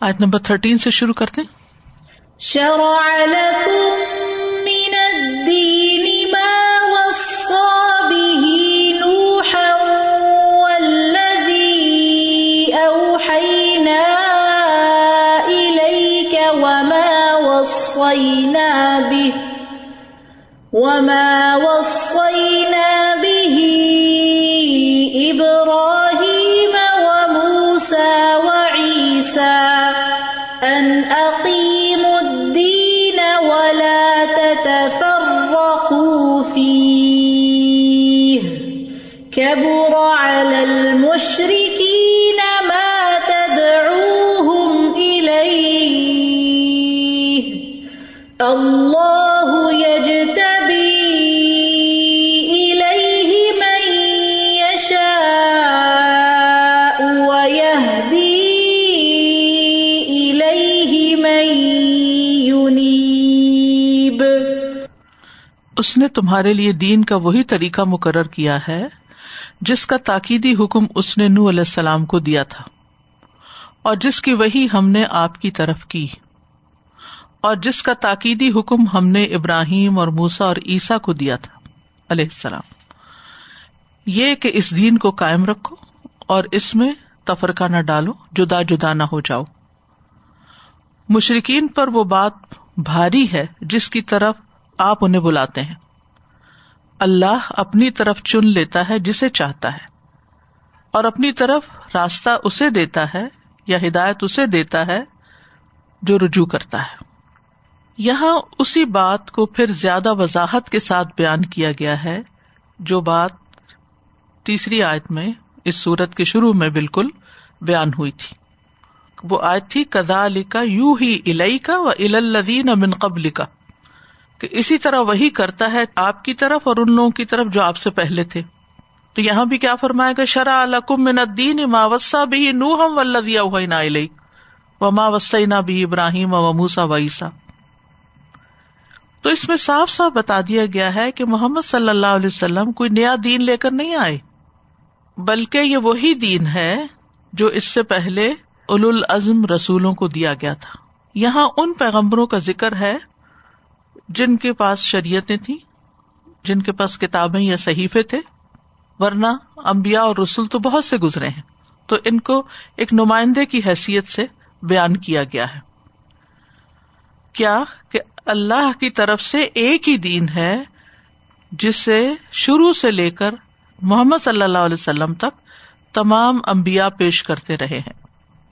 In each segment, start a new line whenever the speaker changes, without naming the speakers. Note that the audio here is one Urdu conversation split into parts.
آج نمبر تھرٹین سے شروع کرتے
شرع لكم من الدين ما وصى به نوحا والذي أوحينا إليك وما وصينا به وما وصينا
اس نے تمہارے لیے دین کا وہی طریقہ مقرر کیا ہے جس کا تاکیدی حکم اس نے نو علیہ السلام کو دیا تھا اور جس کی وہی ہم نے آپ کی طرف کی اور جس کا تاکیدی حکم ہم نے ابراہیم اور موسا اور عیسیٰ کو دیا تھا علیہ السلام۔ یہ کہ اس دین کو قائم رکھو اور اس میں تفرقہ نہ ڈالو، جدا جدا نہ ہو جاؤ۔ مشرقین پر وہ بات بھاری ہے جس کی طرف آپ انہیں بلاتے ہیں۔ اللہ اپنی طرف چن لیتا ہے جسے چاہتا ہے، اور اپنی طرف راستہ اسے دیتا ہے یا ہدایت اسے دیتا ہے جو رجوع کرتا ہے۔ یہاں اسی بات کو پھر زیادہ وضاحت کے ساتھ بیان کیا گیا ہے، جو بات تیسری آیت میں اس سورت کے شروع میں بالکل بیان ہوئی تھی۔ وہ آیت تھی کدا علی کا یو ہی الئی کا و الدین امن قبل کا کہ اسی طرح وہی کرتا ہے آپ کی طرف اور ان لوگوں کی طرف جو آپ سے پہلے تھے۔ تو یہاں بھی کیا فرمائے گا شرح الکم من الدین ما وسا بھی نو ہم ولدیا نا و ما وسینا بھی ابراہیم و موسا و عیسا تو اس میں صاف صاف بتا دیا گیا ہے کہ محمد صلی اللہ علیہ وسلم کوئی نیا دین لے کر نہیں آئے، بلکہ یہ وہی دین ہے جو اس سے پہلے اول العزم رسولوں کو دیا گیا تھا۔ یہاں ان پیغمبروں کا ذکر ہے جن کے پاس شریعتیں تھیں، جن کے پاس کتابیں یا صحیفے تھے، ورنہ امبیا اور رسول تو بہت سے گزرے ہیں۔ تو ان کو ایک نمائندے کی حیثیت سے بیان کیا گیا ہے۔ کیا کہ اللہ کی طرف سے ایک ہی دین ہے جسے شروع سے لے کر محمد صلی اللہ علیہ وسلم تک تمام امبیا پیش کرتے رہے ہیں۔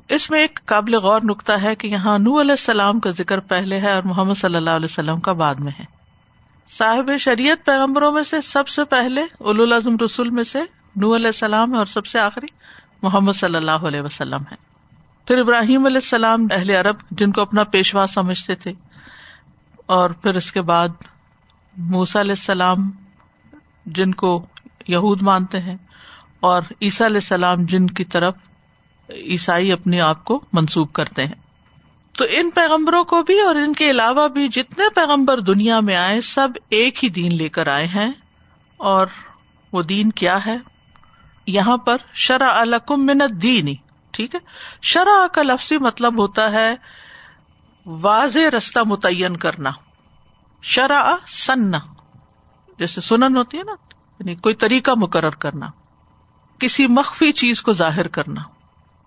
اس میں ایک قابل غور نقطہ ہے کہ یہاں نو علیہ السلام کا ذکر پہلے ہے اور محمد صلی اللہ علیہ وسلم کا بعد میں ہے۔ صاحب شریعت پیغمبروں میں سے سب سے پہلے اول العظم رسول میں سے نو علیہ السلام ہے اور سب سے آخری محمد صلی اللہ علیہ وسلم ہے۔ پھر ابراہیم علیہ السلام اہل عرب جن کو اپنا پیشوا سمجھتے تھے اور پھر اس کے بعد موسا علیہ السلام جن کو یہود مانتے ہیں اور عیسیٰ علیہ السلام جن کی طرف عیسائی اپنے آپ کو منسوب کرتے ہیں۔ تو ان پیغمبروں کو بھی اور ان کے علاوہ بھی جتنے پیغمبر دنیا میں آئے، سب ایک ہی دین لے کر آئے ہیں۔ اور وہ دین کیا ہے؟ یہاں پر شرح الکم منت دینی ٹھیک ہے؟ شرح کا لفظی مطلب ہوتا ہے واضح رستہ متعین کرنا۔ شرح سننا جیسے سنن ہوتی ہے نا یعنی کوئی طریقہ مقرر کرنا، کسی مخفی چیز کو ظاہر کرنا۔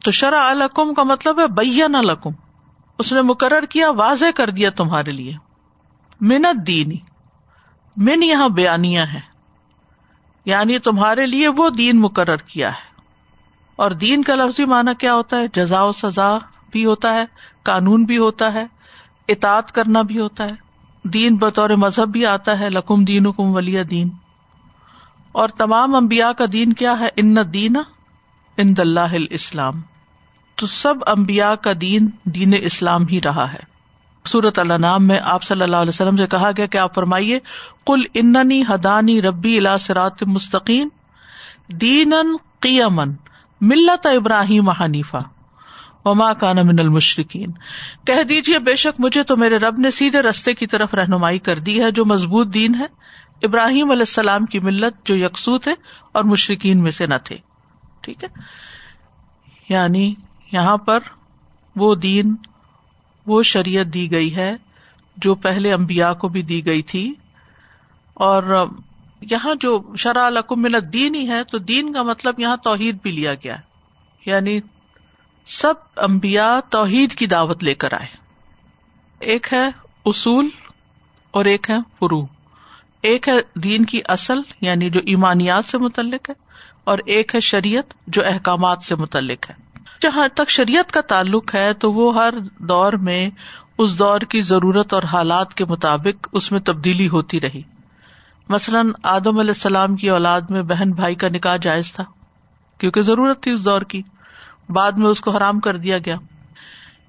تو شرح الکم کا مطلب ہے بین الکم اس نے مقرر کیا، واضح کر دیا تمہارے لیے۔ منت دینی من یہاں بیانیاں ہے یعنی تمہارے لیے وہ دین مقرر کیا ہے۔ اور دین کا لفظی معنی کیا ہوتا ہے؟ جزا و سزا بھی ہوتا ہے، قانون بھی ہوتا ہے اطاط کرنا بھی ہوتا ہے۔ دین بطور مذہب بھی آتا ہے، لکم دین کم ولی دین۔ اور تمام امبیا کا دین کیا ہے؟ ان دین ان اللہ اسلام تو سب امبیا کا دین دین اسلام ہی رہا ہے۔ سورت اللہ نام میں آپ صلی اللہ علیہ وسلم سے کہا گیا کہ آپ فرمائیے کل اننی ہدانی ربی الا سرات مستقیم دین قیمن ملت ابراہیم حنیفہ، وما کان من المشرقین کہہ دیجیے بے شک مجھے تو میرے رب نے سیدھے رستے کی طرف رہنمائی کر دی ہے جو مضبوط دین ہے۔ ابراہیم علیہ السلام کی ملت جو یکسو تھے اور مشرقین میں سے نہ تھے۔ ٹھیک ہے؟ یعنی یہاں پر وہ دین، وہ شریعت دی گئی ہے جو پہلے امبیا کو بھی دی گئی تھی۔ اور یہاں جو شرح من دین ہی ہے، تو دین کا مطلب یہاں توحید بھی لیا گیا یعنی سب امبیا توحید کی دعوت لے کر آئے۔ ایک ہے اصول اور ایک ہے فرو۔ ایک ہے دین کی اصل یعنی جو ایمانیات سے متعلق ہے، اور ایک ہے شریعت جو احکامات سے متعلق ہے۔ جہاں تک شریعت کا تعلق ہے، تو وہ ہر دور میں اس دور کی ضرورت اور حالات کے مطابق اس میں تبدیلی ہوتی رہی۔ مثلاً، آدم علیہ السلام کی اولاد میں بہن بھائی کا نکاح جائز تھا، کیونکہ ضرورت تھی اس دور کی۔ بعد میں اس کو حرام کر دیا گیا۔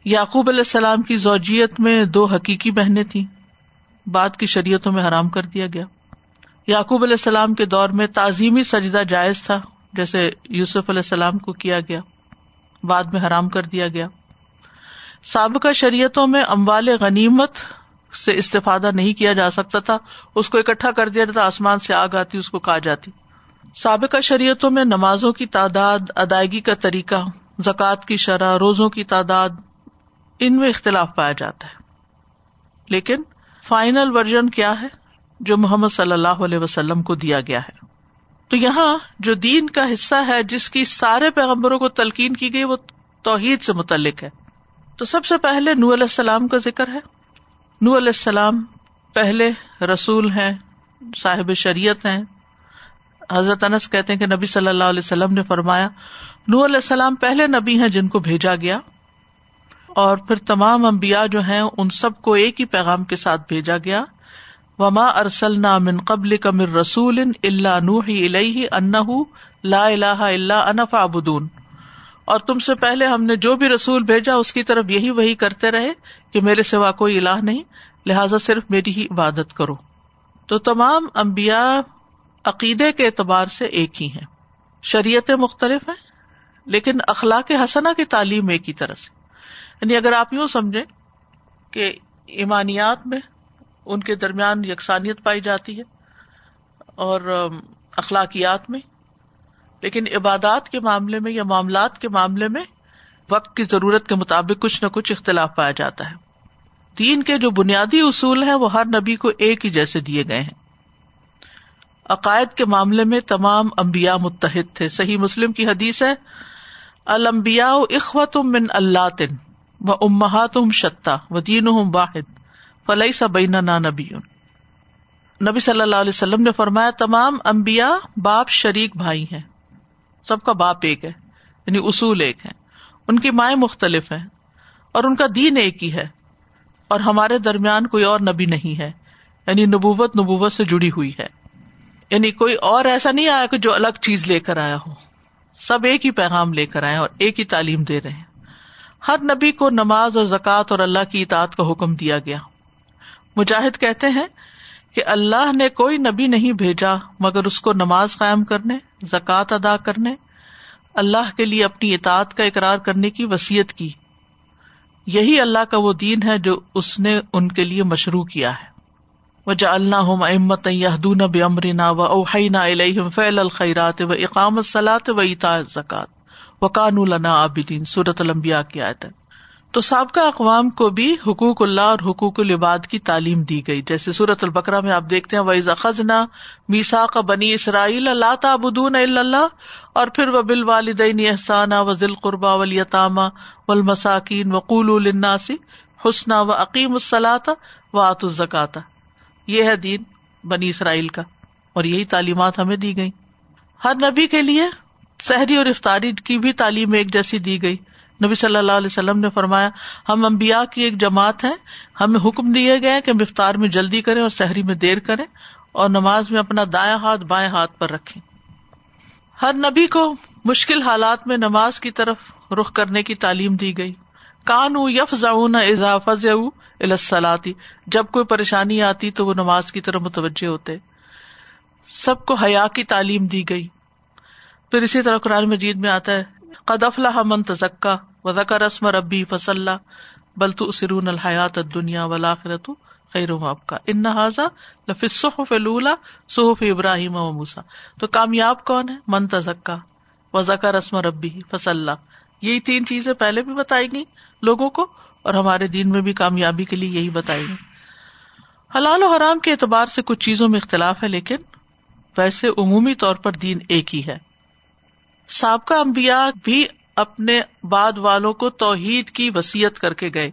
یعقوب علیہ السلام کی زوجیت میں دو حقیقی بہنیں تھیں، بعد کی شریعتوں میں حرام کر دیا گیا۔ یعقوب علیہ السلام کے دور میں تعظیمی سجدہ جائز تھا، جیسے یوسف علیہ السلام کو کیا گیا۔ بعد میں حرام کر دیا گیا۔ سابقہ شریعتوں میں اموال غنیمت سے استفادہ نہیں کیا جا سکتا تھا۔ اس کو اکٹھا کر دیا جاتا، آسمان سے آگ آتی، اس کو کہا جاتی۔ سابقہ شریعتوں میں نمازوں کی تعداد، ادائیگی کا طریقہ، زکوٰۃ کی شرح، روزوں کی تعداد، ان میں اختلاف پایا جاتا ہے۔ لیکن فائنل ورژن کیا ہے؟ جو محمد صلی اللہ علیہ وسلم کو دیا گیا ہے۔ تو یہاں جو دین کا حصہ ہے، جس کی سارے پیغمبروں کو تلقین کی گئی، وہ توحید سے متعلق ہے۔ تو سب سے پہلے نور علیہ السلام کا ذکر ہے۔ نور علیہ السلام پہلے رسول ہیں، صاحب شریعت ہیں۔ حضرت انس کہتے ہیں کہ نبی صلی اللہ علیہ وسلم نے فرمایا نور علیہ السلام پہلے نبی ہیں جن کو بھیجا گیا۔ اور پھر تمام امبیا جو ہیں، ان سب کو ایک ہی پیغام کے ساتھ بھیجا گیا۔ وما ارسل من قبل کمر رسول اللہ نوح ان لا الہ اللہ انف ابدون اور تم سے پہلے ہم نے جو بھی رسول بھیجا، اس کی طرف یہی وہی کرتے رہے کہ میرے سوا کوئی الہ نہیں، لہٰذا صرف میری ہی عبادت کرو۔ تو تمام امبیا عقیدے کے اعتبار سے ایک ہی ہیں۔ شریعتیں مختلف ہیں، لیکن اخلاق حسنا کی تعلیم ایک ہی طرح سے۔ یعنی اگر آپ یوں سمجھے کہ ایمانیات میں ان کے درمیان یکسانیت پائی جاتی ہے اور اخلاقیات میں۔ لیکن عبادات کے معاملے میں یا معاملات کے معاملے میں وقت کی ضرورت کے مطابق کچھ نہ کچھ اختلاف پایا جاتا ہے۔ دین کے جو بنیادی اصول ہیں، وہ ہر نبی کو ایک ہی جیسے دیے گئے ہیں۔ عقائد کے معاملے میں تمام امبیا متحد تھے۔ صحیح مسلم کی حدیث ہے المبیا اخوت من اللہ تن و امہات شتا و دین واحد۔ فلئی سا بین نبی نبی صلی اللہ علیہ وسلم نے فرمایا، تمام امبیا باپ شریک بھائی ہیں۔ سب کا باپ ایک ہے یعنی اصول ایک ہے ان کی مائیں مختلف ہیں اور ان کا دین ایک ہی ہے۔ اور ہمارے درمیان کوئی اور نبی نہیں ہے یعنی نبوت نبوت سے جڑی ہوئی ہے۔ یعنی کوئی اور ایسا نہیں آیا کہ جو الگ چیز لے کر آیا ہو۔ سب ایک ہی پیغام لے کر آئے اور ایک ہی تعلیم دے رہے ہیں۔ ہر نبی کو نماز اور زکوٰۃ اور اللہ کی اطاعت کا حکم دیا گیا۔ مجاہد کہتے ہیں کہ اللہ نے کوئی نبی نہیں بھیجا مگر اس کو نماز قائم کرنے، زکوٰۃ ادا کرنے، اللہ کے لیے اپنی اطاعت کا اقرار کرنے کی وسیعت کی۔ یہی اللہ کا وہ دین ہے جو اس نے ان کے لیے مشروع کیا ہے۔ وجا اللہ امت یادون بے امرینا و اوہینا الم فیل الخیرات و اقام الصلاۃ و اطاع زکات و قان النا عابدین۔ صورت المبیا کی آیت ہے۔ تو سابقہ اقوام کو بھی حقوق اللہ اور حقوق العباد کی تعلیم دی گئی۔ جیسے صورت البکرا میں آپ دیکھتے ہیں ویزا خزنا میسا کا بنی اسرائیل اللہ تعبدون اللہ اور پھر وہ بال والدین احسانہ و قربا ولیطامہ ولمساکین وقول الناسی حسنہ و عقیم الصلاۃ و آت الزکات یہ ہے دین بنی اسرائیل کا اور یہی تعلیمات ہمیں دی گئی ہر نبی کے لیے سحری اور افطاری کی بھی تعلیم ایک جیسی دی گئی۔ نبی صلی اللہ علیہ وسلم نے فرمایا، ہم امبیا کی ایک جماعت ہے ہمیں حکم دیے گئے کہ افطار میں جلدی کریں اور سحری میں دیر کریں اور نماز میں اپنا دائیں ہاتھ بائیں ہاتھ پر رکھیں۔ ہر نبی کو مشکل حالات میں نماز کی طرف رخ کرنے کی تعلیم دی گئی۔ کان یف ضاؤن اضافہ الاسلاتی جب کوئی پریشانی آتی تو وہ نماز کی طرف متوجہ ہوتے۔ سب کو حیا کی تعلیم دی گئی۔ پھر اسی طرح قرآن مجید میں آتا ہے قد افلاح من تزکا و ذکر رسم ربی فصل بل سرون الحیات دنیا ولاخرت خیر آپ کا ان نہذا لفظ صحف لولا صحف ابراہیم و موسا تو کامیاب کون ہے؟ من تزکا و ذکر رسم ربی فصل یہی تین چیزیں پہلے بھی بتائی گئی لوگوں کو اور ہمارے دین میں بھی کامیابی کے لیے یہی بتائی گئی حلال و حرام کے اعتبار سے کچھ چیزوں میں اختلاف ہے لیکن ویسے عمومی طور پر دین ایک ہی ہے۔ سابقہ امبیا بھی اپنے بعد والوں کو توحید کی وسیعت کر کے گئے۔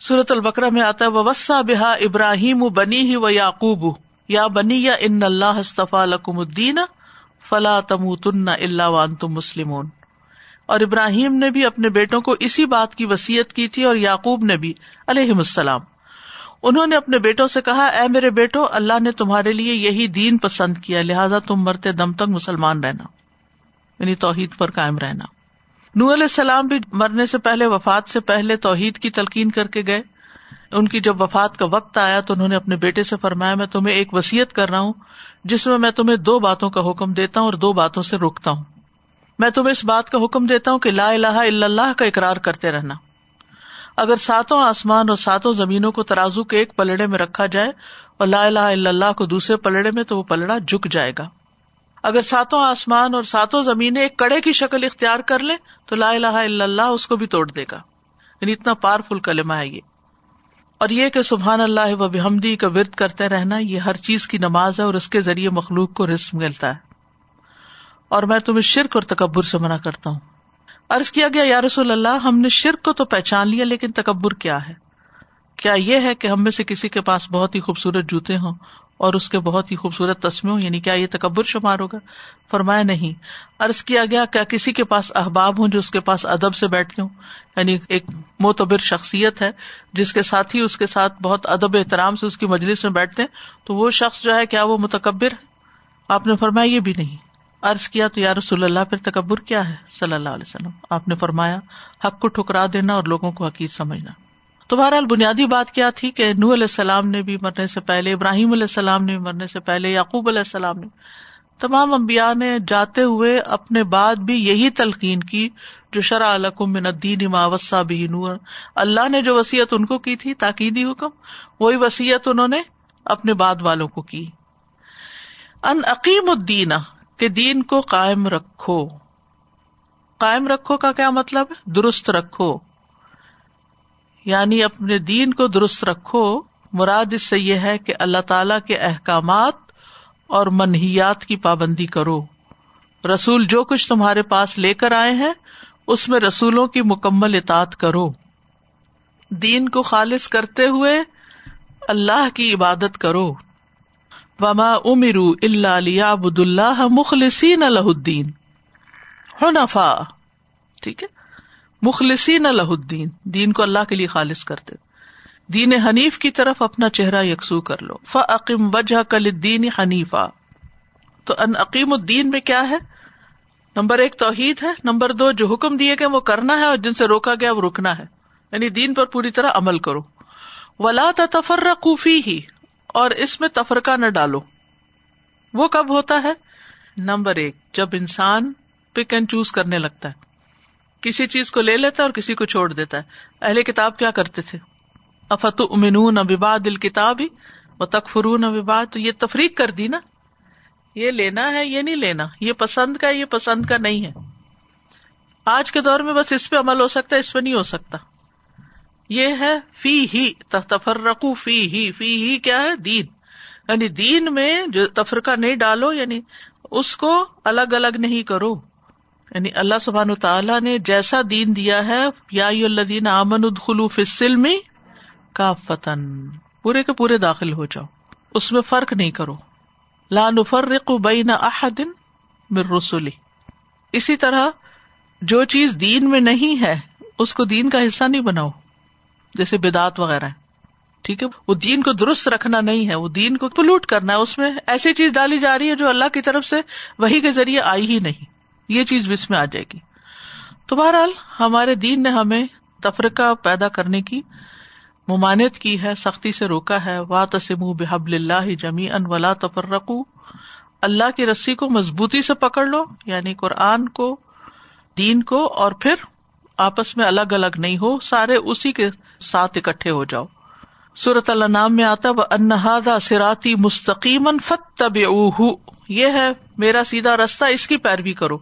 سورت البکرا میں آتا ہے وسا بحا ابراہیم بنی ہی و یعقوب یا بنی، یا ان اللہ لکم الدین، فلا تم تن اللہ وان تم مسلم اور ابراہیم نے بھی اپنے بیٹوں کو اسی بات کی وسیعت کی تھی اور یعقوب نے بھی علیہ السلام۔ انہوں نے اپنے بیٹوں سے کہا، اے میرے بیٹو، اللہ نے تمہارے لیے یہی دین پسند کیا، لہٰذا تم مرتے دم تک مسلمان رہنا۔ یعنی توحید پر قائم رہنا۔ نور علیہ السلام بھی مرنے سے پہلے، وفات سے پہلے توحید کی تلقین کر کے گئے۔ ان کی جب وفات کا وقت آیا تو انہوں نے اپنے بیٹے سے فرمایا، میں تمہیں ایک وسیعت کر رہا ہوں، جس میں میں تمہیں دو باتوں کا حکم دیتا ہوں اور دو باتوں سے روکتا ہوں۔ میں تمہیں اس بات کا حکم دیتا ہوں کہ لا الہ الا اللہ کا اقرار کرتے رہنا۔ اگر ساتوں آسمان اور ساتوں زمینوں کو ترازو کے ایک پلڑے میں رکھا جائے اور لا الہ الا اللہ کو دوسرے پلڑے میں، تو وہ پلڑا جھک جائے گا۔ اگر ساتوں آسمان اور ساتوں زمینیں ایک کڑے کی شکل اختیار کر لیں، تو لا الہ الا اللہ اس کو بھی توڑ دے گا۔ یعنی اتنا پاورفل کلمہ ہے یہ۔ اور یہ کہ سبحان اللہ و بحمدی کا ورد کرتے رہنا، یہ ہر چیز کی نماز ہے اور اس کے ذریعے مخلوق کو رسک ملتا ہے۔ اور میں تمہیں شرک اور تکبر سے منع کرتا ہوں۔ ارض کیا گیا، یا رسول اللہ، ہم نے شرک کو تو پہچان لیا، لیکن تکبر کیا ہے؟ کیا یہ ہے کہ ہم میں سے کسی کے پاس بہت ہی خوبصورت جوتے ہوں اور اس کے بہت ہی خوبصورت تسمے ہوں یعنی کیا یہ تکبر شمار ہوگا؟ فرمایا نہیں۔ ارض کیا گیا، کیا کسی کے پاس احباب ہوں جو اس کے پاس ادب سے بیٹھتے ہوں؟ یعنی ایک معتبر شخصیت ہے، جس کے ساتھ ہی اس کے ساتھ بہت ادب احترام سے اس کی مجلس میں بیٹھتے ہیں، تو وہ شخص جو ہے، کیا وہ متکبر ہے؟ آپ نے فرمایا، یہ بھی نہیں۔ ارض کیا، تو یار رسول اللہ، پھر تکبر کیا ہے؟ صلی اللہ علیہ وسلم۔ آپ نے فرمایا، حق کو ٹھکرا دینا اور لوگوں کو حقیق سمجھنا۔ تو بہرحال بنیادی بات کیا تھی کہ نو علیہ السلام نے بھی مرنے سے پہلے، ابراہیم علیہ السلام نے بھی مرنے سے پہلے، یعقوب علیہ السلام نے تمام امبیا نے جاتے ہوئے اپنے بعد بھی یہی تلقین کی، جو شرح القم الدین وسا بھی نور اللہ نے جو وسیعت ان کو کی تھی، تاکیدی حکم، وہی وسیعت انہوں نے اپنے بعد والوں کو کی۔ ان عقیم الدین، کہ دین کو قائم رکھو۔ قائم رکھو کا کیا مطلب ہے؟ درست رکھو۔ یعنی اپنے دین کو درست رکھو، مراد اس سے یہ ہے کہ اللہ تعالی کے احکامات اور منحیات کی پابندی کرو۔ رسول جو کچھ تمہارے پاس لے کر آئے ہیں، اس میں رسولوں کی مکمل اطاط کرو۔ دین کو خالص کرتے ہوئے اللہ کی عبادت کرو۔ وما امرو اللہ علیہ ابد اللہ مخلصین الدین حنفا ٹھیک ہے؟ مخلصین الہ الدین، دین کو اللہ کے لیے خالص کرتے۔ دین حنیف کی طرف اپنا چہرہ یکسو کر لو۔ فعقم وجہ کل دین حنیفا۔ تو ان عقیم الدین میں کیا ہے؟ نمبر ایک توحید ہے، نمبر دو جو حکم دیے گئے وہ کرنا ہے اور جن سے روکا گیا وہ رکنا ہے۔ یعنی دین پر پوری طرح عمل کرو۔ ولا تفر کوفی ہی اور اس میں تفرقہ نہ ڈالو۔ وہ کب ہوتا ہے؟ نمبر ایک، جب انسان پک اینڈ چوز کرنے لگتا ہے۔ کسی چیز کو لے لیتا ہے اور کسی کو چھوڑ دیتا ہے۔ اہل کتاب کیا کرتے تھے؟ افت امنون اباد دل کتاب ہی وہ تکفرون اباد تو یہ تفریق کر دی نا۔ یہ لینا ہے، یہ نہیں لینا۔ یہ پسند کا یہ پسند کا نہیں ہے۔ آج کے دور میں بس اس پہ عمل ہو سکتا ہے، اس پہ نہیں ہو سکتا۔ یہ ہے فی ہی تفرقو فی ہی فی ہی کیا ہے؟ دین۔ یعنی دین میں جو تفرقہ نہیں ڈالو یعنی اس کو الگ الگ نہیں کرو۔ یعنی اللہ سبحان تعالیٰ نے جیسا دین دیا ہے، یا الدین امن ادخلوف سلم کا فتن پورے کے پورے داخل ہو جاؤ۔ اس میں فرق نہیں کرو۔ لا نفرق بین احد من رسولی اسی طرح جو چیز دین میں نہیں ہے، اس کو دین کا حصہ نہیں بناؤ۔ جیسے بدعت وغیرہ۔ ٹھیک ہے؟ وہ دین کو درست رکھنا نہیں ہے، وہ دین کو پلوٹ کرنا ہے۔ اس میں ایسی چیز ڈالی جا رہی ہے جو اللہ کی طرف سے وہی کے ذریعے آئی ہی نہیں۔ یہ چیز بس میں آ جائے گی۔ تو بہرحال، ہمارے دین نے ہمیں تفرقہ پیدا کرنے کی ممانت کی ہے، سختی سے روکا ہے۔ وا تسم بحب اللہ جمی ان ولا تفرق اللہ کی رسی کو مضبوطی سے پکڑ لو یعنی قرآن کو، دین کو، اور پھر آپس میں الگ الگ نہیں ہو، سارے اسی کے ساتھ اکٹھے ہو جاؤ۔ سورت اللہ نام میں آتا و انہادا سراتی مستقیم فت طب یہ ہے میرا سیدھا رستہ اس کی پیروی کرو۔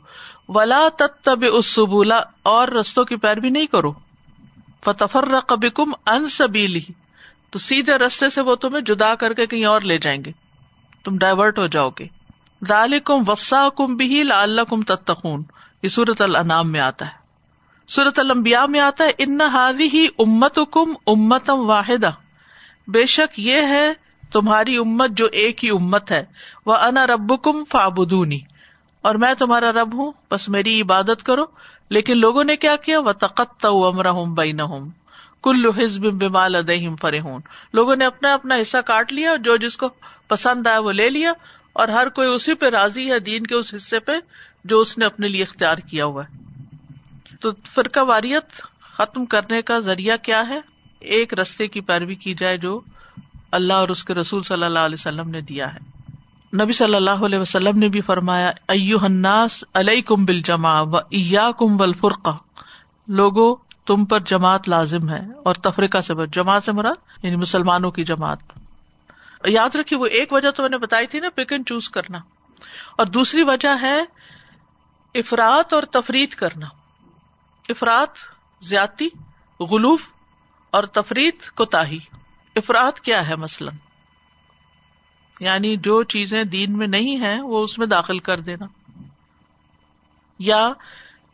ولا تب اس سبولا اور رستوں کی پیروی نہیں کرو۔ فتفر کبھی کم ان سبیلی تو سیدھے رستے سے وہ تمہیں جدا کر کے کہیں اور لے جائیں گے۔ تم ڈائیورٹ ہو جاؤ گے۔ دال کم وسا کم بھی اللہ کم تتخون یہ سورت النام میں آتا ہے۔ سورت المبیا میں آتا ہے، ان حاوی ہی امت کم امتم واحدہ بے شک یہ ہے تمہاری امت جو ایک ہی امت ہے۔ وہ انا رب کم فابدونی اور میں تمہارا رب ہوں، بس میری عبادت کرو۔ لیکن لوگوں نے کیا کیا؟ وہ تقت امر ہوں بین ہوں کل حزب بمال ادہم فرحون۔ لوگوں نے اپنا اپنا حصہ کاٹ لیا جو جس کو پسند آیا وہ لے لیا۔ اور ہر کوئی اسی پہ راضی ہے، دین کے اس حصے پہ جو اس نے اپنے لیے اختیار کیا ہوا ہے۔ تو فرقہ واریت ختم کرنے کا ذریعہ کیا ہے؟ ایک رستے کی پیروی کی جائے جو اللہ اور اس کے رسول صلی اللہ علیہ وسلم نے دیا ہے۔ نبی صلی اللہ علیہ وسلم نے بھی فرمایا ایو الناس علیہ کم بل جما و ایا کم بل فرقہ لوگو، تم پر جماعت لازم ہے اور تفریقہ سے جماعت سے مراد یعنی مسلمانوں کی جماعت۔ یاد رکھیے، وہ ایک وجہ تو میں نے بتائی تھی نا، پک اینڈ چوز کرنا۔ اور دوسری وجہ ہے افراد اور تفریح کرنا۔ افراد زیادتی، غلوف اور تفریح کو تاہی افراد کیا ہے مثلاً؟ یعنی جو چیزیں دین میں نہیں ہے وہ اس میں داخل کر دینا۔ یا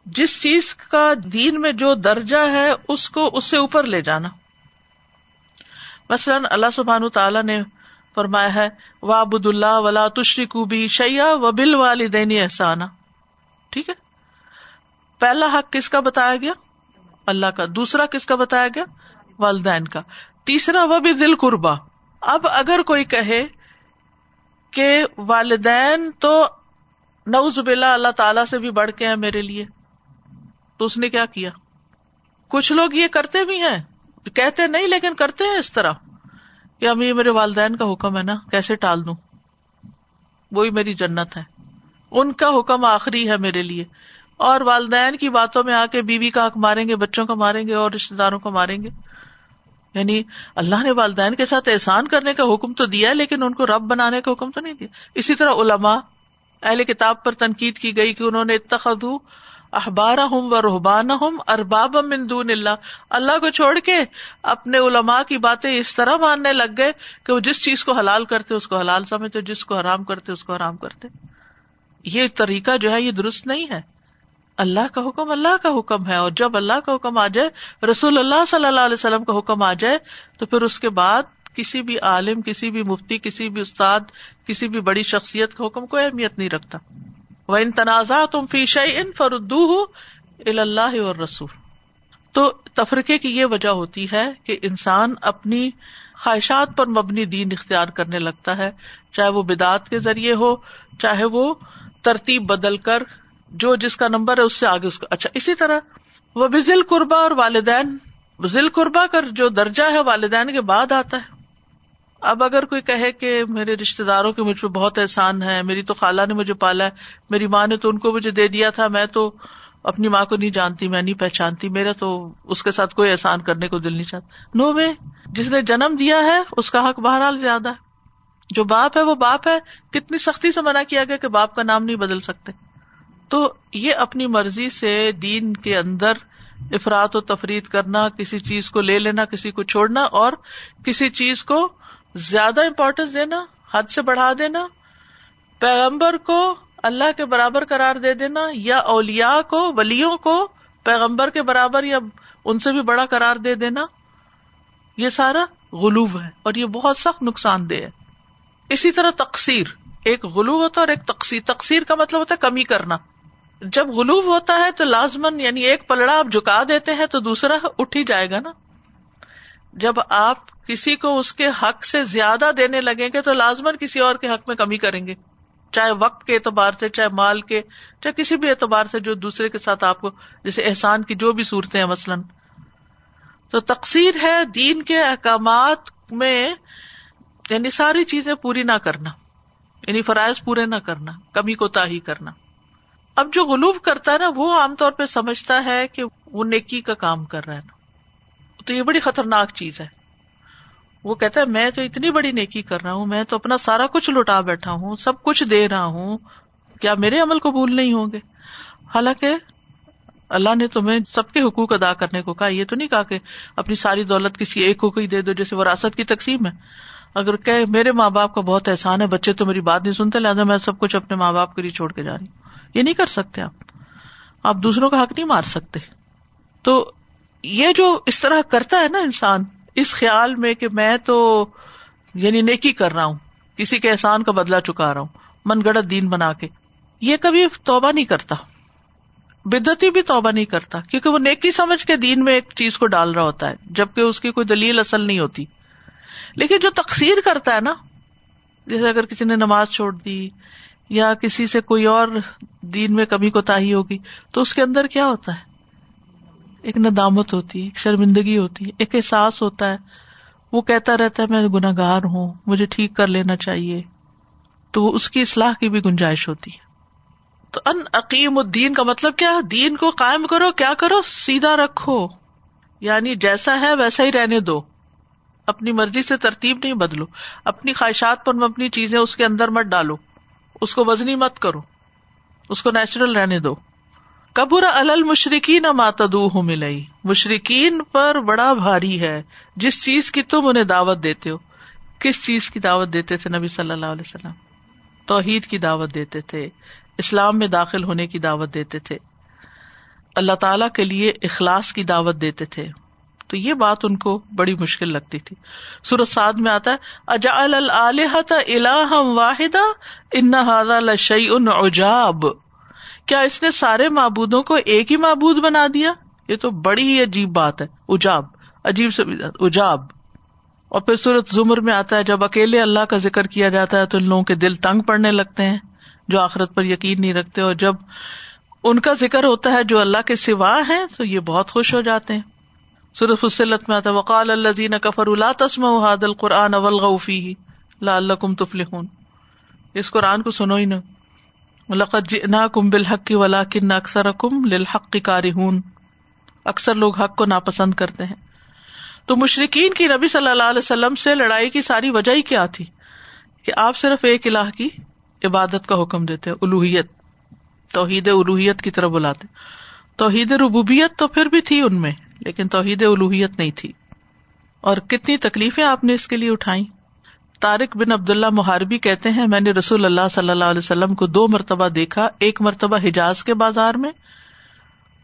جس چیز کا دین میں جو درجہ ہے، اس کو اس سے اوپر لے جانا۔ مثلاً اللہ سبحان تعالیٰ نے فرمایا ہے وابد اللہ ولا تشری کو بھی شیا و بل والدینی احسانہ ٹھیک ہے۔ پہلا حق کس کا بتایا گیا؟ اللہ کا۔ دوسرا کس کا بتایا گیا؟ والدین کا۔ تیسرا وہ بھی دل قربا اب اگر کوئی کہے کہ والدین تو نوز بلا اللہ تعالی سے بھی بڑھ کے ہیں میرے لیے، تو اس نے کیا کیا؟ کچھ لوگ یہ کرتے بھی ہیں، کہتے نہیں لیکن کرتے ہیں اس طرح کہ اب یہ میرے والدین کا حکم ہے نا، کیسے ٹال دوں؟ وہی میری جنت ہے۔ ان کا حکم آخری ہے میرے لیے۔ اور والدین کی باتوں میں آ کے بیوی کا حق ماریں گے، بچوں کو ماریں گے اور رشتے داروں کو ماریں گے۔ یعنی اللہ نے والدین کے ساتھ احسان کرنے کا حکم تو دیا لیکن ان کو رب بنانے کا حکم تو نہیں دیا۔ اسی طرح علماء، اہل کتاب پر تنقید کی گئی کہ انہوں نے اتخذ اخبار ہوں و رحبان ہوں ارباب مندون اللہ۔ اللہ کو چھوڑ کے اپنے علماء کی باتیں اس طرح ماننے لگ گئے کہ وہ جس چیز کو حلال کرتے، اس کو حلال سمجھتے، جس کو حرام کرتے، اس کو حرام کرتے۔ یہ طریقہ جو ہے، یہ درست نہیں ہے۔ اللہ کا حکم اللہ کا حکم ہے اور جب اللہ کا حکم آ جائے، رسول اللہ صلی اللہ علیہ وسلم کا حکم آ جائے، تو پھر اس کے بعد کسی بھی عالم، کسی بھی مفتی، کسی بھی استاد، کسی بھی بڑی شخصیت کا حکم کوئی اہمیت نہیں رکھتا۔ وہ ان تنازع تم فیش ان فردو ہو اللہ اور رسول تو تفرقے کی یہ وجہ ہوتی ہے کہ انسان اپنی خواہشات پر مبنی دین اختیار کرنے لگتا ہے، چاہے وہ بدعت کے ذریعے ہو، چاہے وہ ترتیب بدل کر جو جس کا نمبر ہے اس سے آگے اس کو اچھا اسی طرح وہ بھی ذیل قربا اور والدین۔ ذیل قربا کر جو درجہ ہے والدین کے بعد آتا ہے۔ اب اگر کوئی کہے کہ میرے رشتے داروں کے مجھ پہ بہت احسان ہے، میری تو خالہ نے مجھے پالا ہے، میری ماں نے تو ان کو مجھے دے دیا تھا، میں تو اپنی ماں کو نہیں جانتی، میں نہیں پہچانتی، میرا تو اس کے ساتھ کوئی احسان کرنے کو دل نہیں چاہتا۔ نو وے، جس نے جنم دیا ہے، اس کا حق بہرحال زیادہ ہے۔ جو باپ ہے وہ باپ ہے، کتنی سختی سے منع کیا گیا کہ باپ کا نام نہیں بدل سکتے۔ تو یہ اپنی مرضی سے دین کے اندر افراد و تفریح کرنا، کسی چیز کو لے لینا، کسی کو چھوڑنا اور کسی چیز کو زیادہ امپورٹینس دینا، حد سے بڑھا دینا، پیغمبر کو اللہ کے برابر قرار دے دینا یا اولیا کو، ولیوں کو پیغمبر کے برابر یا ان سے بھی بڑا قرار دے دینا، یہ سارا غلوب ہے اور یہ بہت سخت نقصان دہ ہے۔ اسی طرح تقسیر ایک غلوب ہوتا ہے اور ایک تقسیر تقسیر کا مطلب ہوتا ہے کمی کرنا۔ جب غلوب ہوتا ہے تو لازمن یعنی ایک پلڑا آپ جھکا دیتے ہیں تو دوسرا اٹھ ہی جائے گا نا۔ جب آپ کسی کو اس کے حق سے زیادہ دینے لگیں گے تو لازمن کسی اور کے حق میں کمی کریں گے۔ چاہے وقت کے اعتبار سے، چاہے مال کے، چاہے کسی بھی اعتبار سے جو دوسرے کے ساتھ آپ کو، جیسے احسان کی جو بھی صورتیں ہیں مثلاً۔ تو تقسیر ہے دین کے احکامات میں یعنی ساری چیزیں پوری نہ کرنا۔ یعنی فرائض پورے نہ کرنا، کمی کو تاہی کرنا۔ اب جو غلوف کرتا ہے نا، وہ عام طور پہ سمجھتا ہے کہ وہ نیکی کا کام کر رہا ہے نا۔ تو یہ بڑی خطرناک چیز ہے۔ وہ کہتا ہے، میں تو اتنی بڑی نیکی کر رہا ہوں، میں تو اپنا سارا کچھ لٹا بیٹھا ہوں، سب کچھ دے رہا ہوں۔ کیا میرے عمل قبول نہیں ہوں گے؟ حالانکہ اللہ نے تمہیں سب کے حقوق ادا کرنے کو کہا، یہ تو نہیں کہا کہ اپنی ساری دولت کسی ایک کو ہی دے دو، جیسے وراثت کی تقسیم ہے۔ اگر کہ میرے ماں باپ کا بہت احسان ہے، بچے تو میری بات نہیں سنتے، لہٰذا میں سب کچھ اپنے ماں باپ کے لیے چھوڑ کے جا رہی ہوں۔ یہ نہیں کر سکتے آپ۔ آپ دوسروں کا حق نہیں مار سکتے۔ تو یہ جو اس طرح کرتا ہے نا انسان، اس خیال میں کہ میں تو یعنی نیکی کر رہا ہوں، کسی کے احسان کا بدلا چکا رہا ہوں من گڑت دین بنا کے۔ یہ کبھی توبہ نہیں کرتا۔ بدتی بھی توبہ نہیں کرتا، کیونکہ وہ نیکی سمجھ کے دین میں ایک چیز کو ڈال رہا ہوتا ہے، جبکہ اس کی کوئی دلیل اصل نہیں ہوتی۔ لیکن جو تقسیر کرتا ہے نا، جیسے اگر کسی نے نماز چھوڑ دی یا کسی سے کوئی اور دین میں کمی کو تاہی ہوگی، تو اس کے اندر کیا ہوتا ہے؟ ایک ندامت ہوتی ہے، ایک شرمندگی ہوتی ہے، ایک احساس ہوتا ہے۔ وہ کہتا رہتا ہے، میں گناگار ہوں، مجھے ٹھیک کر لینا چاہیے۔ تو اس کی اصلاح کی بھی گنجائش ہوتی ہے۔ تو ان عقیم الدین کا مطلب کیا؟ دین کو قائم کرو، کیا کرو؟ سیدھا رکھو۔ یعنی جیسا ہے، ویسا ہی رہنے دو۔ اپنی مرضی سے ترتیب نہیں بدلو۔ اپنی خواہشات پر اپنی چیزیں اس کے اندر مت ڈالو۔ اس کو وزنی مت کرو، اس کو نیچرل رہنے دو۔ کبر المشرقین ماتدو ہوں ملئی مشرقین پر بڑا بھاری ہے۔ جس چیز کی تم انہیں دعوت دیتے ہو، کس چیز کی دعوت دیتے تھے نبی صلی اللہ علیہ وسلم؟ توحید کی دعوت دیتے تھے، اسلام میں داخل ہونے کی دعوت دیتے تھے۔ اللہ تعالی کے لیے اخلاص کی دعوت دیتے تھے۔ تو یہ بات ان کو بڑی مشکل لگتی تھی۔ سورت سعد میں آتا ہے اجا الہ واحدہ ان لشی ان اجاب کیا اس نے سارے معبودوں کو ایک ہی معبود بنا دیا؟ یہ تو بڑی ہی عجیب بات ہے۔ اجاب عجیب سے اجاب اور پھر سورت زمر میں آتا ہے، جب اکیلے اللہ کا ذکر کیا جاتا ہے تو ان لوگوں کے دل تنگ پڑنے لگتے ہیں، جو آخرت پر یقین نہیں رکھتے۔ اور جب ان کا ذکر ہوتا ہے جو اللہ کے سوا ہے تو یہ بہت خوش ہو جاتے ہیں۔ سورت فصلت میں آتا وقال اللہ زین کفر اللہ تسم حاد القرآن اول غفی لا اللہ کم تفل اس قرآن کو سنو ہی نا لقت جنا کم بالحق کی ولا کن اکثر کم للحق کی کاری ہوں اکثر لوگ حق کو ناپسند کرتے ہیں۔ تو مشرقین کی نبی صلی اللہ علیہ وسلم سے لڑائی کی ساری وجہ ہی کیا تھی؟ کہ آپ صرف ایک الہ کی عبادت کا حکم دیتے الوحیت۔ توحید الوحیت کی طرف بلاتے توحید ربوبیت تو پھر بھی تھی ان میں۔ لیکن توحید الوحیت نہیں تھی۔ اور کتنی تکلیفیں آپ نے اس کے لیے اٹھائی طارق بن عبد اللہ محاربی کہتے ہیں، میں نے رسول اللہ صلی اللہ علیہ وسلم کو دو مرتبہ دیکھا، ایک مرتبہ حجاز کے بازار میں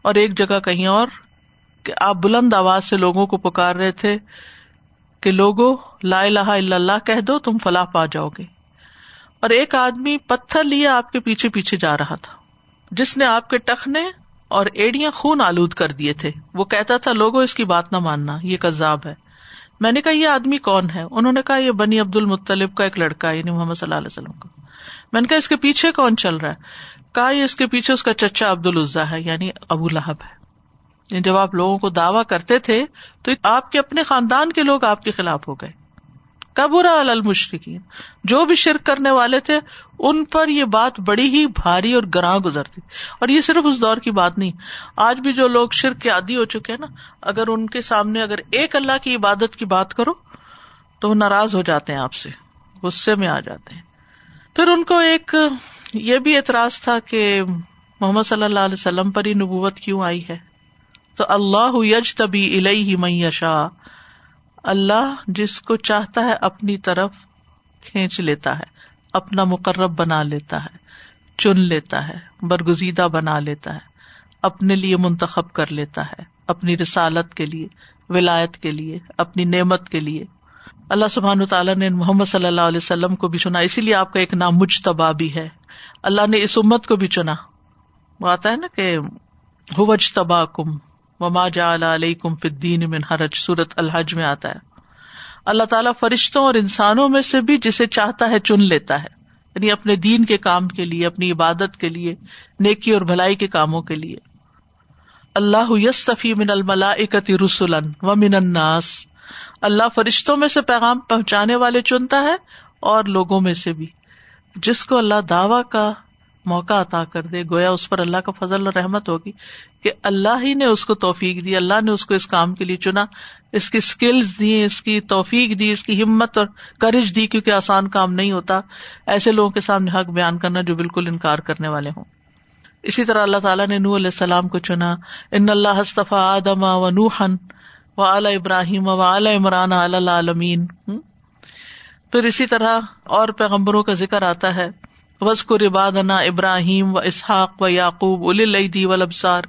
اور ایک جگہ کہیں اور، کہ آپ بلند آواز سے لوگوں کو پکار رہے تھے کہ لوگوں لا الہ الا اللہ کہہ دو، تم فلاح پا جاؤ گے۔ اور ایک آدمی پتھر لیے آپ کے پیچھے پیچھے جا رہا تھا، جس نے آپ کے ٹخنے اور ایڑیاں خون آلود کر دیے تھے۔ وہ کہتا تھا، لوگوں، اس کی بات نہ ماننا، یہ کذاب ہے۔ میں نے کہا، یہ آدمی کون ہے؟ انہوں نے کہا، یہ بنی عبد المطلب کا ایک لڑکا یعنی محمد صلی اللہ علیہ وسلم کا۔ میں نے کہا، اس کے پیچھے کون چل رہا ہے؟ کہا، یہ اس کے پیچھے اس کا چچا عبد العزا ہے یعنی ابو لہب ہے۔ یعنی جب آپ لوگوں کو دعوی کرتے تھے، تو آپ کے اپنے خاندان کے لوگ آپ کے خلاف ہو گئے۔ کبرا المشرقین جو بھی شرک کرنے والے تھے، ان پر یہ بات بڑی ہی بھاری اور گراں گزرتی اور یہ صرف اس دور کی بات نہیں، آج بھی جو لوگ شرک کے عادی ہو چکے ہیں نا، اگر ان کے سامنے اگر ایک اللہ کی عبادت کی بات کرو، تو وہ ناراض ہو جاتے ہیں آپ سے، غصے میں آ جاتے ہیں۔ پھر ان کو ایک یہ بھی اعتراض تھا کہ محمد صلی اللہ علیہ وسلم پر ہی نبوت کیوں آئی ہے؟ تو اللہ یج تبھی الہی میشا اللہ جس کو چاہتا ہے اپنی طرف کھینچ لیتا ہے، اپنا مقرب بنا لیتا ہے، چن لیتا ہے، برگزیدہ بنا لیتا ہے، اپنے لیے منتخب کر لیتا ہے، اپنی رسالت کے لیے، ولایت کے لیے، اپنی نعمت کے لیے۔ اللہ سبحان تعالیٰ نے محمد صلی اللہ علیہ وسلم کو بھی چنا، اسی لیے آپ کا ایک نام مجھ تبا بھی ہے۔ اللہ نے اس امت کو بھی چنا۔ وہ آتا ہے نا کہ ہوج تبا کم وما جا علیہ فدین من حرج سورت الحج میں آتا ہے۔ اللہ تعالیٰ فرشتوں اور انسانوں میں سے بھی جسے چاہتا ہے چن لیتا ہے۔ یعنی اپنے دین کے کام کے لیے، اپنی عبادت کے لیے، نیکی اور بھلائی کے کاموں کے لیے۔ اللہ یستفی من الملا اکتی رسولن و من الناس۔ اللہ فرشتوں میں سے پیغام پہنچانے والے چنتا ہے اور لوگوں میں سے بھی۔ جس کو اللہ دعوی کا موقع عطا کر دے، گویا اس پر اللہ کا فضل اور رحمت ہوگی کہ اللہ ہی نے اس کو توفیق دی، اللہ نے اس کو اس کام کے لیے چنا، اس کی اسکلز دی، اس کی توفیق دی، اس کی ہمت اور کرج دی، کیونکہ آسان کام نہیں ہوتا۔ ایسے لوگوں کے سامنے حق بیان کرنا جو بالکل انکار کرنے والے ہوں۔ اسی طرح اللہ تعالیٰ نے نو علیہ السلام کو چنا، ان اللہ حصطفیٰ آدم و نوحن و اعلی ابراہیم و اعلی عمران عالمین پھر اسی طرح اور پیغمبروں کا ذکر آتا ہے وسکر عبادنا ابراہیم و اسحاق و یعقوب الدی و لبسار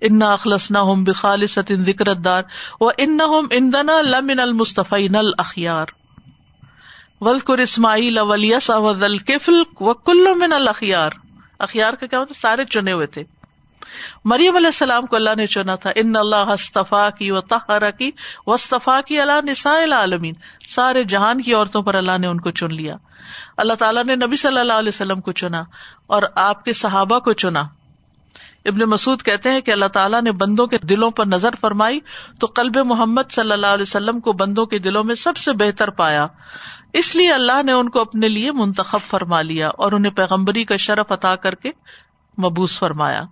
ان اخلصنا ہم بخالص ذکرت دار و ان اندنا لمن المصطفی نل اخیار وزقر اسماعیل ولیس کفل و کل من الخیار اخیار کا کیا ہوتا سارے چنے ہوئے تھے۔ مریم علیہ السلام کو اللہ نے چنا تھا، ان اللہ استفا کی و تحرا کی وصطفا کی اللہ نساء العالمین۔ سارے جہان کی عورتوں پر اللہ نے ان کو چن لیا۔ اللہ تعالیٰ نے نبی صلی اللہ علیہ وسلم کو چنا اور آپ کے صحابہ کو چنا۔ ابن مسعود کہتے ہیں کہ اللہ تعالیٰ نے بندوں کے دلوں پر نظر فرمائی تو قلب محمد صلی اللہ علیہ وسلم کو بندوں کے دلوں میں سب سے بہتر پایا۔ اس لیے اللہ نے ان کو اپنے لیے منتخب فرما لیا اور انہیں پیغمبری کا شرف عطا کر کے مبوس فرمایا۔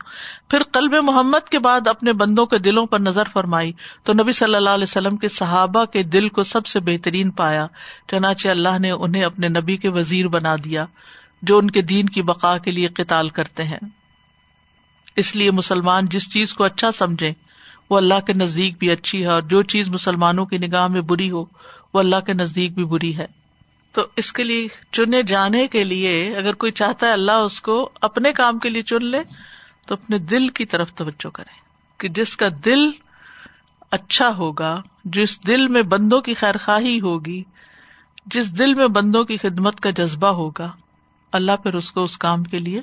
پھر قلب محمد کے بعد اپنے بندوں کے دلوں پر نظر فرمائی۔ تو نبی صلی اللہ علیہ وسلم کے صحابہ کے دل کو سب سے بہترین پایا۔ چنانچہ اللہ نے انہیں اپنے نبی کے وزیر بنا دیا، جو ان کے دین کی بقا کے لیے قتال کرتے ہیں۔ اس لیے مسلمان جس چیز کو اچھا سمجھے وہ اللہ کے نزدیک بھی اچھی ہے، اور جو چیز مسلمانوں کی نگاہ میں بری ہو، وہ اللہ کے نزدیک بھی بری ہے۔ تو اس کے لیے چنے جانے کے لیے اگر کوئی چاہتا ہے اللہ اس کو اپنے کام کے لیے چن لے، تو اپنے دل کی طرف توجہ کرے کہ جس کا دل اچھا ہوگا، جس دل میں بندوں کی خیر خواہی ہوگی، جس دل میں بندوں کی خدمت کا جذبہ ہوگا، اللہ پھر اس کو اس کام کے لیے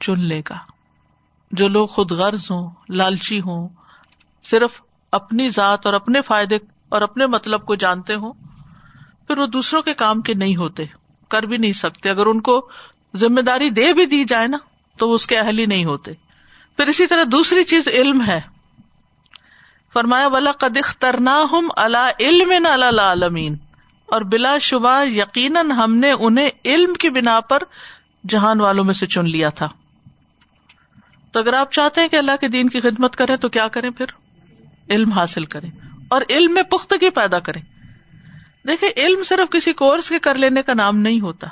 چن لے گا۔ جو لوگ خود غرض ہوں، لالچی ہوں، صرف اپنی ذات اور اپنے فائدے اور اپنے مطلب کو جانتے ہوں پھر وہ دوسروں کے کام کے نہیں ہوتے، کر بھی نہیں سکتے۔ اگر ان کو ذمہ داری دے بھی دی جائے نا، تو وہ اس کے اہل ہی نہیں ہوتے۔ پھر اسی طرح دوسری چیز علم ہے۔ فرمایا والا قدخ ترنا ہم اللہ علم عالمین اور بلا شبہ یقیناً ہم نے انہیں علم کی بنا پر جہان والوں میں سے چن لیا تھا۔ تو اگر آپ چاہتے ہیں کہ اللہ کے دین کی خدمت کریں، تو کیا کریں پھر؟ علم حاصل کریں۔ اور علم میں پختگی پیدا کریں۔ دیکھیں، علم صرف کسی کورس کے کر لینے کا نام نہیں ہوتا۔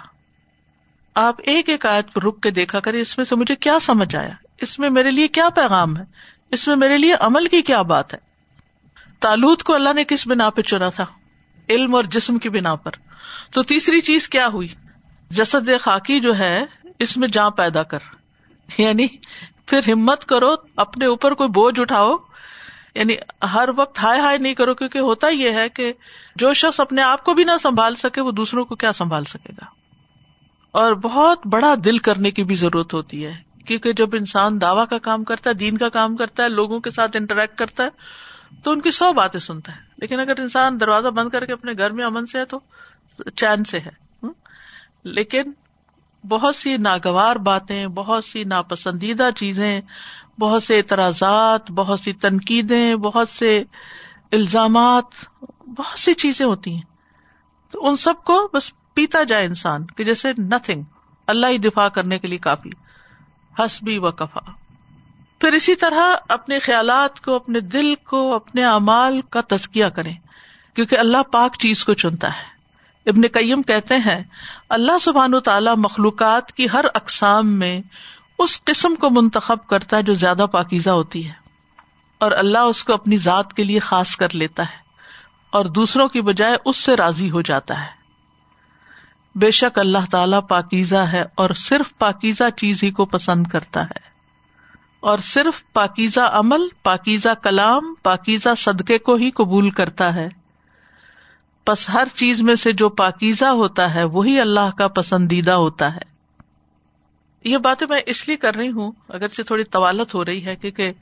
آپ ایک ایک آیت پر رک کے دیکھا کرے اس میں سے مجھے کیا سمجھ آیا؟ اس میں میرے لیے کیا پیغام ہے؟ اس میں میرے لیے عمل کی کیا بات ہے؟ تالوت کو اللہ نے کس بنا پہ چنا تھا؟ علم اور جسم کی بنا پر۔ تو تیسری چیز کیا ہوئی؟ جسد خاکی جو ہے، اس میں جاں پیدا کر۔ یعنی پھر ہمت کرو، اپنے اوپر کوئی بوجھ اٹھاؤ۔ یعنی ہر وقت ہائے ہائے نہیں کرو، کیونکہ ہوتا یہ ہے کہ جو شخص اپنے آپ کو بھی نہ سنبھال سکے، وہ دوسروں کو کیا سنبھال سکے گا؟ اور بہت بڑا دل کرنے کی بھی ضرورت ہوتی ہے، کیونکہ جب انسان دعوی کا کام کرتا ہے، دین کا کام کرتا ہے، لوگوں کے ساتھ انٹریکٹ کرتا ہے، تو ان کی سو باتیں سنتا ہے۔ لیکن اگر انسان دروازہ بند کر کے اپنے گھر میں امن سے ہے، تو چین سے ہے۔ لیکن بہت سی ناگوار باتیں، بہت سی ناپسندیدہ چیزیں بہت سے اعتراضات، بہت سی تنقیدیں، بہت سے الزامات، بہت سی چیزیں ہوتی ہیں۔ تو ان سب کو بس پیتا جائے انسان کہ جیسے نتنگ اللہ ہی دفاع کرنے کے لیے کافی۔ حسبی و کفا۔ پھر اسی طرح اپنے خیالات کو، اپنے دل کو، اپنے اعمال کا تزکیہ کریں۔ کیونکہ اللہ پاک چیز کو چنتا ہے۔ ابن کئیم کہتے ہیں، اللہ سبحان و تعالی مخلوقات کی ہر اقسام میں اس قسم کو منتخب کرتا ہے جو زیادہ پاکیزہ ہوتی ہے اور اللہ اس کو اپنی ذات کے لیے خاص کر لیتا ہے اور دوسروں کی بجائے اس سے راضی ہو جاتا ہے۔ بے شک اللہ تعالی پاکیزہ ہے اور صرف پاکیزہ چیز ہی کو پسند کرتا ہے۔ اور صرف پاکیزہ عمل، پاکیزہ کلام، پاکیزہ صدقے کو ہی قبول کرتا ہے۔ بس ہر چیز میں سے جو پاکیزہ ہوتا ہے، وہی اللہ کا پسندیدہ ہوتا ہے۔ یہ باتیں میں اس لیے کر رہی ہوں، اگرچہ تھوڑی طوالت ہو رہی ہے، کیونکہ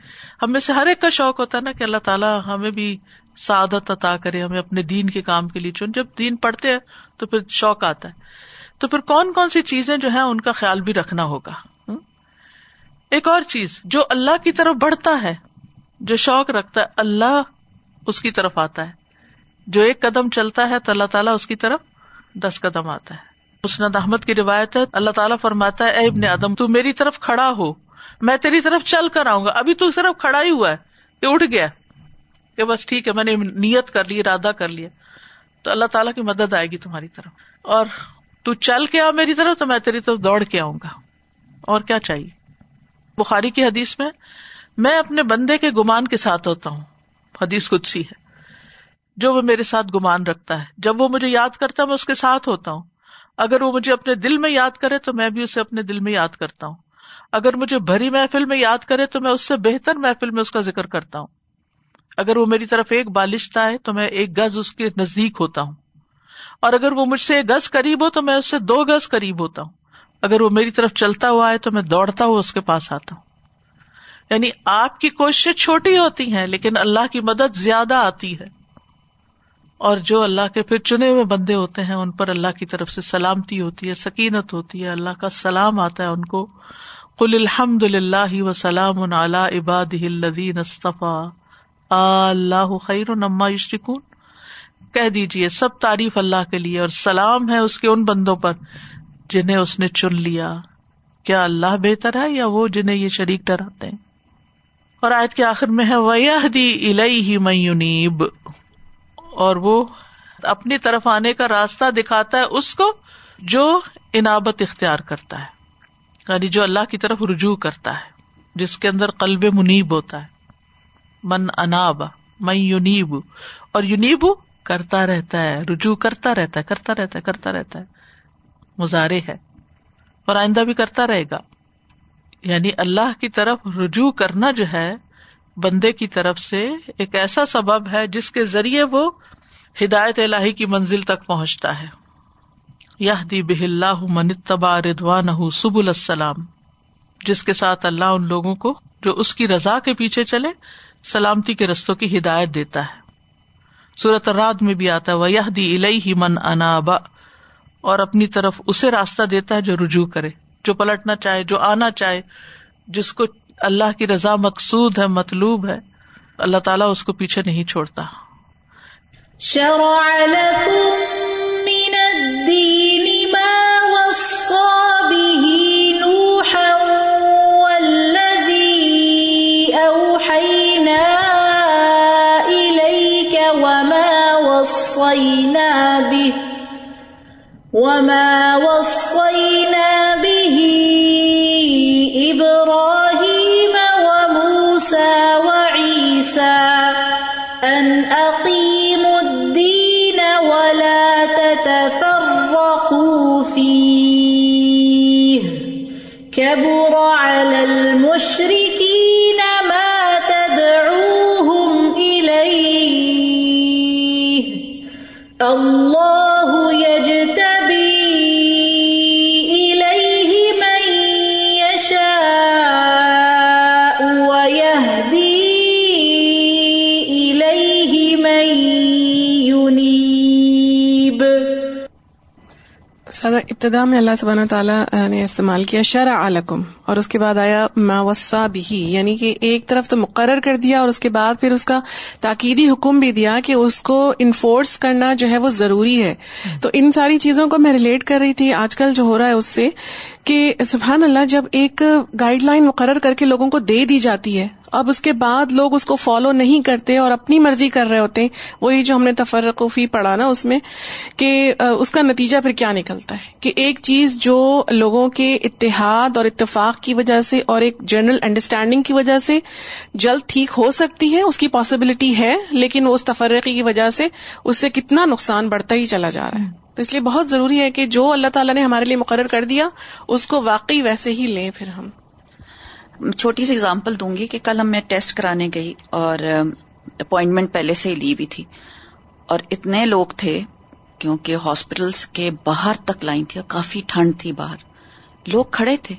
ہم میں سے ہر ایک کا شوق ہوتا ہے نا کہ اللہ تعالیٰ ہمیں بھی سعادت عطا کرے، ہمیں اپنے دین کے کام کے لیے۔ چن جب دین پڑھتے ہیں تو پھر شوق آتا ہے۔ تو پھر کون کون سی چیزیں جو ہیں، ان کا خیال بھی رکھنا ہوگا۔ ایک اور چیز، جو اللہ کی طرف بڑھتا ہے، جو شوق رکھتا ہے، اللہ اس کی طرف آتا ہے۔ جو ایک قدم چلتا ہے تو اللہ تعالیٰ اس کی طرف دس قدم آتا ہے۔ مسند احمد کی روایت ہے، اللہ تعالیٰ فرماتا ہے، اے ابن آدم، تو میری طرف کھڑا ہو، میں تیری طرف چل کر آؤں گا۔ ابھی تو صرف کھڑا ہی ہوا ہے، یہ اٹھ گیا کہ بس ٹھیک ہے، میں نے نیت کر لی، ارادہ کر لیا۔ تو اللہ تعالیٰ کی مدد آئے گی تمہاری طرف۔ اور تو چل کے آ میری طرف، تو میں تیری طرف دوڑ کے آؤں گا۔ اور کیا چاہیے؟ بخاری کی حدیث میں میں اپنے بندے کے گمان کے ساتھ ہوتا ہوں۔ حدیث قدسی ہے۔ جو وہ میرے ساتھ گمان رکھتا ہے، جب وہ مجھے یاد کرتا ہے، میں اس کے ساتھ ہوتا ہوں۔ اگر وہ مجھے اپنے دل میں یاد کرے تو میں بھی اسے اپنے دل میں یاد کرتا ہوں۔ اگر مجھے بھری محفل میں یاد کرے تو میں اس سے بہتر محفل میں اس کا ذکر کرتا ہوں۔ اگر وہ میری طرف ایک بالشتا ہے تو میں ایک گز اس کے نزدیک ہوتا ہوں۔ اور اگر وہ مجھ سے ایک گز قریب ہو تو میں اس سے دو گز قریب ہوتا ہوں۔ اگر وہ میری طرف چلتا ہوا ہے تو میں دوڑتا ہوا اس کے پاس آتا ہوں۔ یعنی آپ کی کوششیں چھوٹی ہوتی ہیں لیکن اللہ کی مدد زیادہ آتی ہے۔ اور جو اللہ کے پھر چنے ہوئے بندے ہوتے ہیں، ان پر اللہ کی طرف سے سلامتی ہوتی ہے، سکینت ہوتی ہے، اللہ کا سلام آتا ہے ان کو۔ کل الحمد للہ و سلام عباد اللہ خیر نما یشرکون۔ کہہ دیجیے سب تعریف اللہ کے لیے اور سلام ہے اس کے ان بندوں پر جنہیں اس نے چن لیا۔ کیا اللہ بہتر ہے یا وہ جنہیں یہ شریک ٹہراتے ہیں؟ اور آیت کے آخر میں ہے، ویہدی الیہ من یونیب اور وہ اپنی طرف آنے کا راستہ دکھاتا ہے اس کو جو انابت اختیار کرتا ہے یعنی جو اللہ کی طرف رجوع کرتا ہے، جس کے اندر قلب منیب ہوتا ہے۔ من اناب من یونیب، اور یونیب کرتا رہتا ہے، رجوع کرتا رہتا ہے، کرتا رہتا ہے، کرتا رہتا ہے۔ مزارے ہے، اور آئندہ بھی کرتا رہے گا۔ یعنی اللہ کی طرف رجوع کرنا جو ہے بندے کی طرف سے ایک ایسا سبب ہے جس کے ذریعے وہ ہدایت الہی کی منزل تک پہنچتا ہے۔ یہ دی بہ اللہ منتبا ردوان سب السلام۔ جس کے ساتھ اللہ ان لوگوں کو جو اس کی رضا کے پیچھے چلے، سلامتی کے رستوں کی ہدایت دیتا ہے۔ سورت رات میں بھی آتا ہے وہ دی ہی من انابا اور اپنی طرف اسے راستہ دیتا ہے جو رجوع کرے، جو پلٹنا چاہے، جو آنا چاہے، جس کو اللہ کی رضا مقصود ہے، مطلوب ہے۔ اللہ تعالیٰ اس کو پیچھے نہیں چھوڑتا۔
شرع لكم من الدين ما وصى به نوحا والذي أوحينا إليك وما وصينا به، وما وصينا كبر على المشركين ما تدعوهم إليه. الله
ابتدا میں اللہ سبحانہ تعالیٰ نے استعمال کیا شرع علکم اور اس کے بعد آیا ما وسا بھی یعنی کہ ایک طرف تو مقرر کر دیا اور اس کے بعد پھر اس کا تاکیدی حکم بھی دیا کہ اس کو انفورس کرنا جو ہے وہ ضروری ہے۔ تو ان ساری چیزوں کو میں ریلیٹ کر رہی تھی آج کل جو ہو رہا ہے اس سے کہ سبحان اللہ جب ایک گائیڈ لائن مقرر کر کے لوگوں کو دے دی جاتی ہے اب اس کے بعد لوگ اس کو فالو نہیں کرتے اور اپنی مرضی کر رہے ہوتے ہیں۔ وہی جو ہم نے تفرقفی پڑھا نا اس میں کہ اس کا نتیجہ پھر کیا نکلتا ہے؟ کہ ایک چیز جو لوگوں کے اتحاد اور اتفاق کی وجہ سے اور ایک جنرل انڈرسٹینڈنگ کی وجہ سے جلد ٹھیک ہو سکتی ہے اس کی پاسبلٹی ہے لیکن اس تفرقی کی وجہ سے اس سے کتنا نقصان بڑھتا ہی چلا جا رہا ہے۔ تو اس لیے بہت ضروری ہے کہ جو اللہ تعالیٰ نے ہمارے لیے مقرر کر دیا اس کو واقعی ویسے ہی لیں پھر ہم۔
چھوٹی سی اگزامپل دوں گی کہ کل ہم میں ٹیسٹ کرانے گئی اور اپوائنٹمنٹ پہلے سے ہی لی ہوئی تھی اور اتنے لوگ تھے کیونکہ ہاسپٹلس کے باہر تک لائن تھی اور کافی ٹھنڈ تھی باہر۔ لوگ کھڑے تھے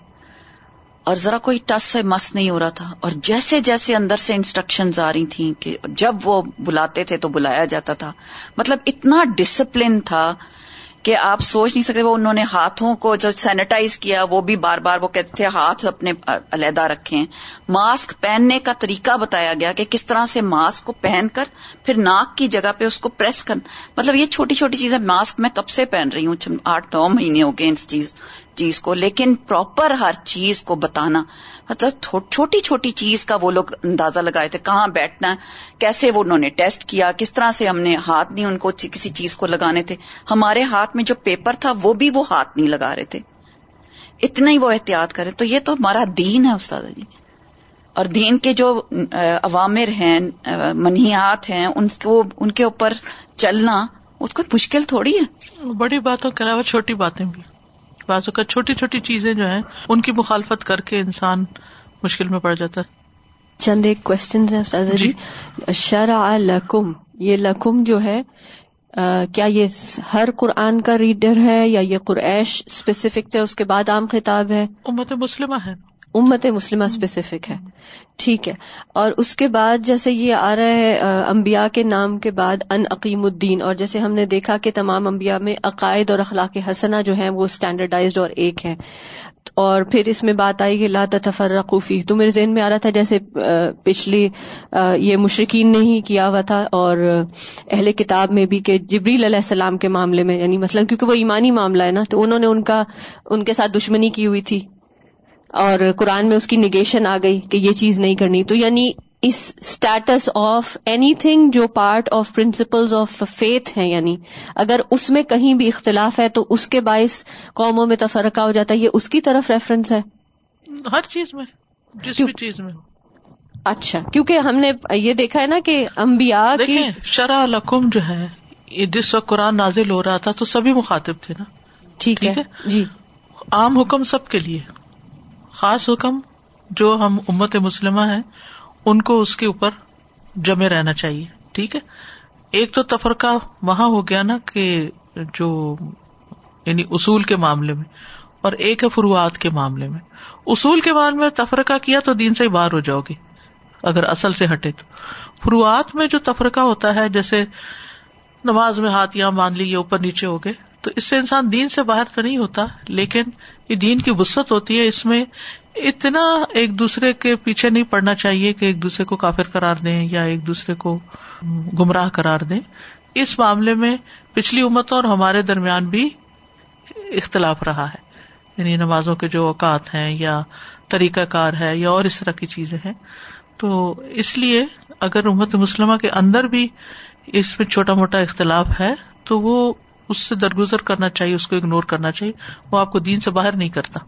اور ذرا کوئی ٹس سے مس نہیں ہو رہا تھا اور جیسے جیسے اندر سے انسٹرکشن آ رہی تھیں کہ جب وہ بلاتے تھے تو بلایا جاتا تھا۔ مطلب اتنا ڈسپلن تھا کہ آپ سوچ نہیں سکتے، وہ انہوں نے ہاتھوں کو جو سینیٹائز کیا، وہ بھی بار بار وہ کہتے تھے، ہاتھ اپنے علیحدہ رکھیں۔ ماسک پہننے کا طریقہ بتایا گیا کہ کس طرح سے ماسک کو پہن کر پھر ناک کی جگہ پہ اس کو پریس کر۔ مطلب یہ چھوٹی چھوٹی چیزیں ماسک میں کب سے پہن رہی ہوں؟ آٹھ، نو مہینے ہو گئے اس چیز۔ چیز کو، لیکن پراپر ہر چیز کو بتانا۔ مطلب چھوٹی چھوٹی چیز کا وہ لوگ اندازہ لگائے تھے، کہاں بیٹھنا کیسے وہ انہوں نے ٹیسٹ کیا، کس طرح سے ہم نے ہاتھ نہیں ان کو کسی چیز کو لگانے تھے۔ ہمارے ہاتھ میں جو پیپر تھا، وہ بھی وہ ہاتھ نہیں لگا رہے تھے۔ اتنا ہی وہ احتیاط کرے۔ تو یہ تو ہمارا دین ہے استاد جی۔ اور دین کے جو عوامر ہیں منہیات ہیں، ان کو، ان کے اوپر چلنا، اس کو مشکل تھوڑی ہے۔
بڑی باتوں کے علاوہ چھوٹی باتیں بھی۔ بازو کا چھوٹی چھوٹی چیزیں جو ہیں ان کی مخالفت کر کے انسان مشکل میں پڑ جاتا ہے۔
چند ایک کوشچن ہیں استاذہ جی۔ شرع لکم یہ لکم جو ہے کیا یہ ہر قرآن کا ریڈر ہے یا یہ قریش اسپیسیفک تھے اس کے بعد عام خطاب ہے؟
امت مسلمہ ہے۔
امت مسلمہ اسپیسیفک ہے۔ ٹھیک ہے۔ اور اس کے بعد جیسے یہ آ رہا ہے انبیاء کے نام کے بعد ان عقیم الدین، اور جیسے ہم نے دیکھا کہ تمام انبیاء میں عقائد اور اخلاق حسنہ جو ہیں وہ اسٹینڈرڈائزڈ اور ایک ہیں۔ اور پھر اس میں بات آئی کہ لا تفرقوفی تو میرے ذہن میں آ رہا تھا جیسے پچھلی یہ مشرقین نے ہی کیا ہوا تھا، اور اہل کتاب میں بھی کہ جبریل علیہ السلام کے معاملے میں یعنی مثلاً کیونکہ وہ ایمانی معاملہ ہے نا، تو انہوں نے ان کا، ان کے ساتھ دشمنی کی ہوئی تھی۔ اور قرآن میں اس کی نگیشن آ گئی کہ یہ چیز نہیں کرنی۔ تو یعنی اس اسٹیٹس آف اینی تھنگ جو part of principle of faith ہیں یعنی اگر اس میں کہیں بھی اختلاف ہے تو اس کے باعث قوموں میں تفرقہ ہو جاتا ہے یہ اس کی طرف ریفرنس ہے۔
ہر چیز میں جس بھی چیز میں۔
اچھا کیونکہ ہم نے یہ دیکھا ہے نا کہ امبیا
کی شرح القم جو ہے جس وقت قرآن نازل ہو رہا تھا تو سبھی مخاطب تھے نا۔
ٹھیک ہے؟ جی۔
عام حکم سب کے لیے۔ خاص حکم جو ہم امت مسلمہ ہیں، ان کو اس کے اوپر جمے رہنا چاہیے، ٹھیک ہے؟ ایک تو تفرقہ وہاں ہو گیا نا کہ جو یعنی اصول کے معاملے میں، اور ایک ہے فروعات کے معاملے میں۔ اصول کے معاملے میں تفرقہ کیا تو دین سے ہی باہر ہو جاؤ گی، اگر اصل سے ہٹے تو۔ فروعات میں جو تفرقہ ہوتا ہے، جیسے نماز میں ہاتھ یہاں باندھ لی اوپر نیچے ہو گئے، تو اس سے انسان دین سے باہر تو نہیں ہوتا، لیکن یہ دین کی وسط ہوتی ہے، اس میں اتنا ایک دوسرے کے پیچھے نہیں پڑنا چاہیے کہ ایک دوسرے کو کافر کرار دیں یا ایک دوسرے کو گمراہ کرار دیں۔ اس معاملے میں پچھلی امتوں اور ہمارے درمیان بھی اختلاف رہا ہے۔ یعنی نمازوں کے جو اوقات ہیں یا طریقہ کار ہے یا اور اس طرح کی چیزیں ہیں۔ تو اس لیے اگر امت مسلمہ کے اندر بھی اس میں چھوٹا موٹا اختلاف ہے، تو وہ اس سے درگزر کرنا چاہیے، اس کو اگنور کرنا چاہیے، وہ آپ کو دین سے باہر نہیں کرتا۔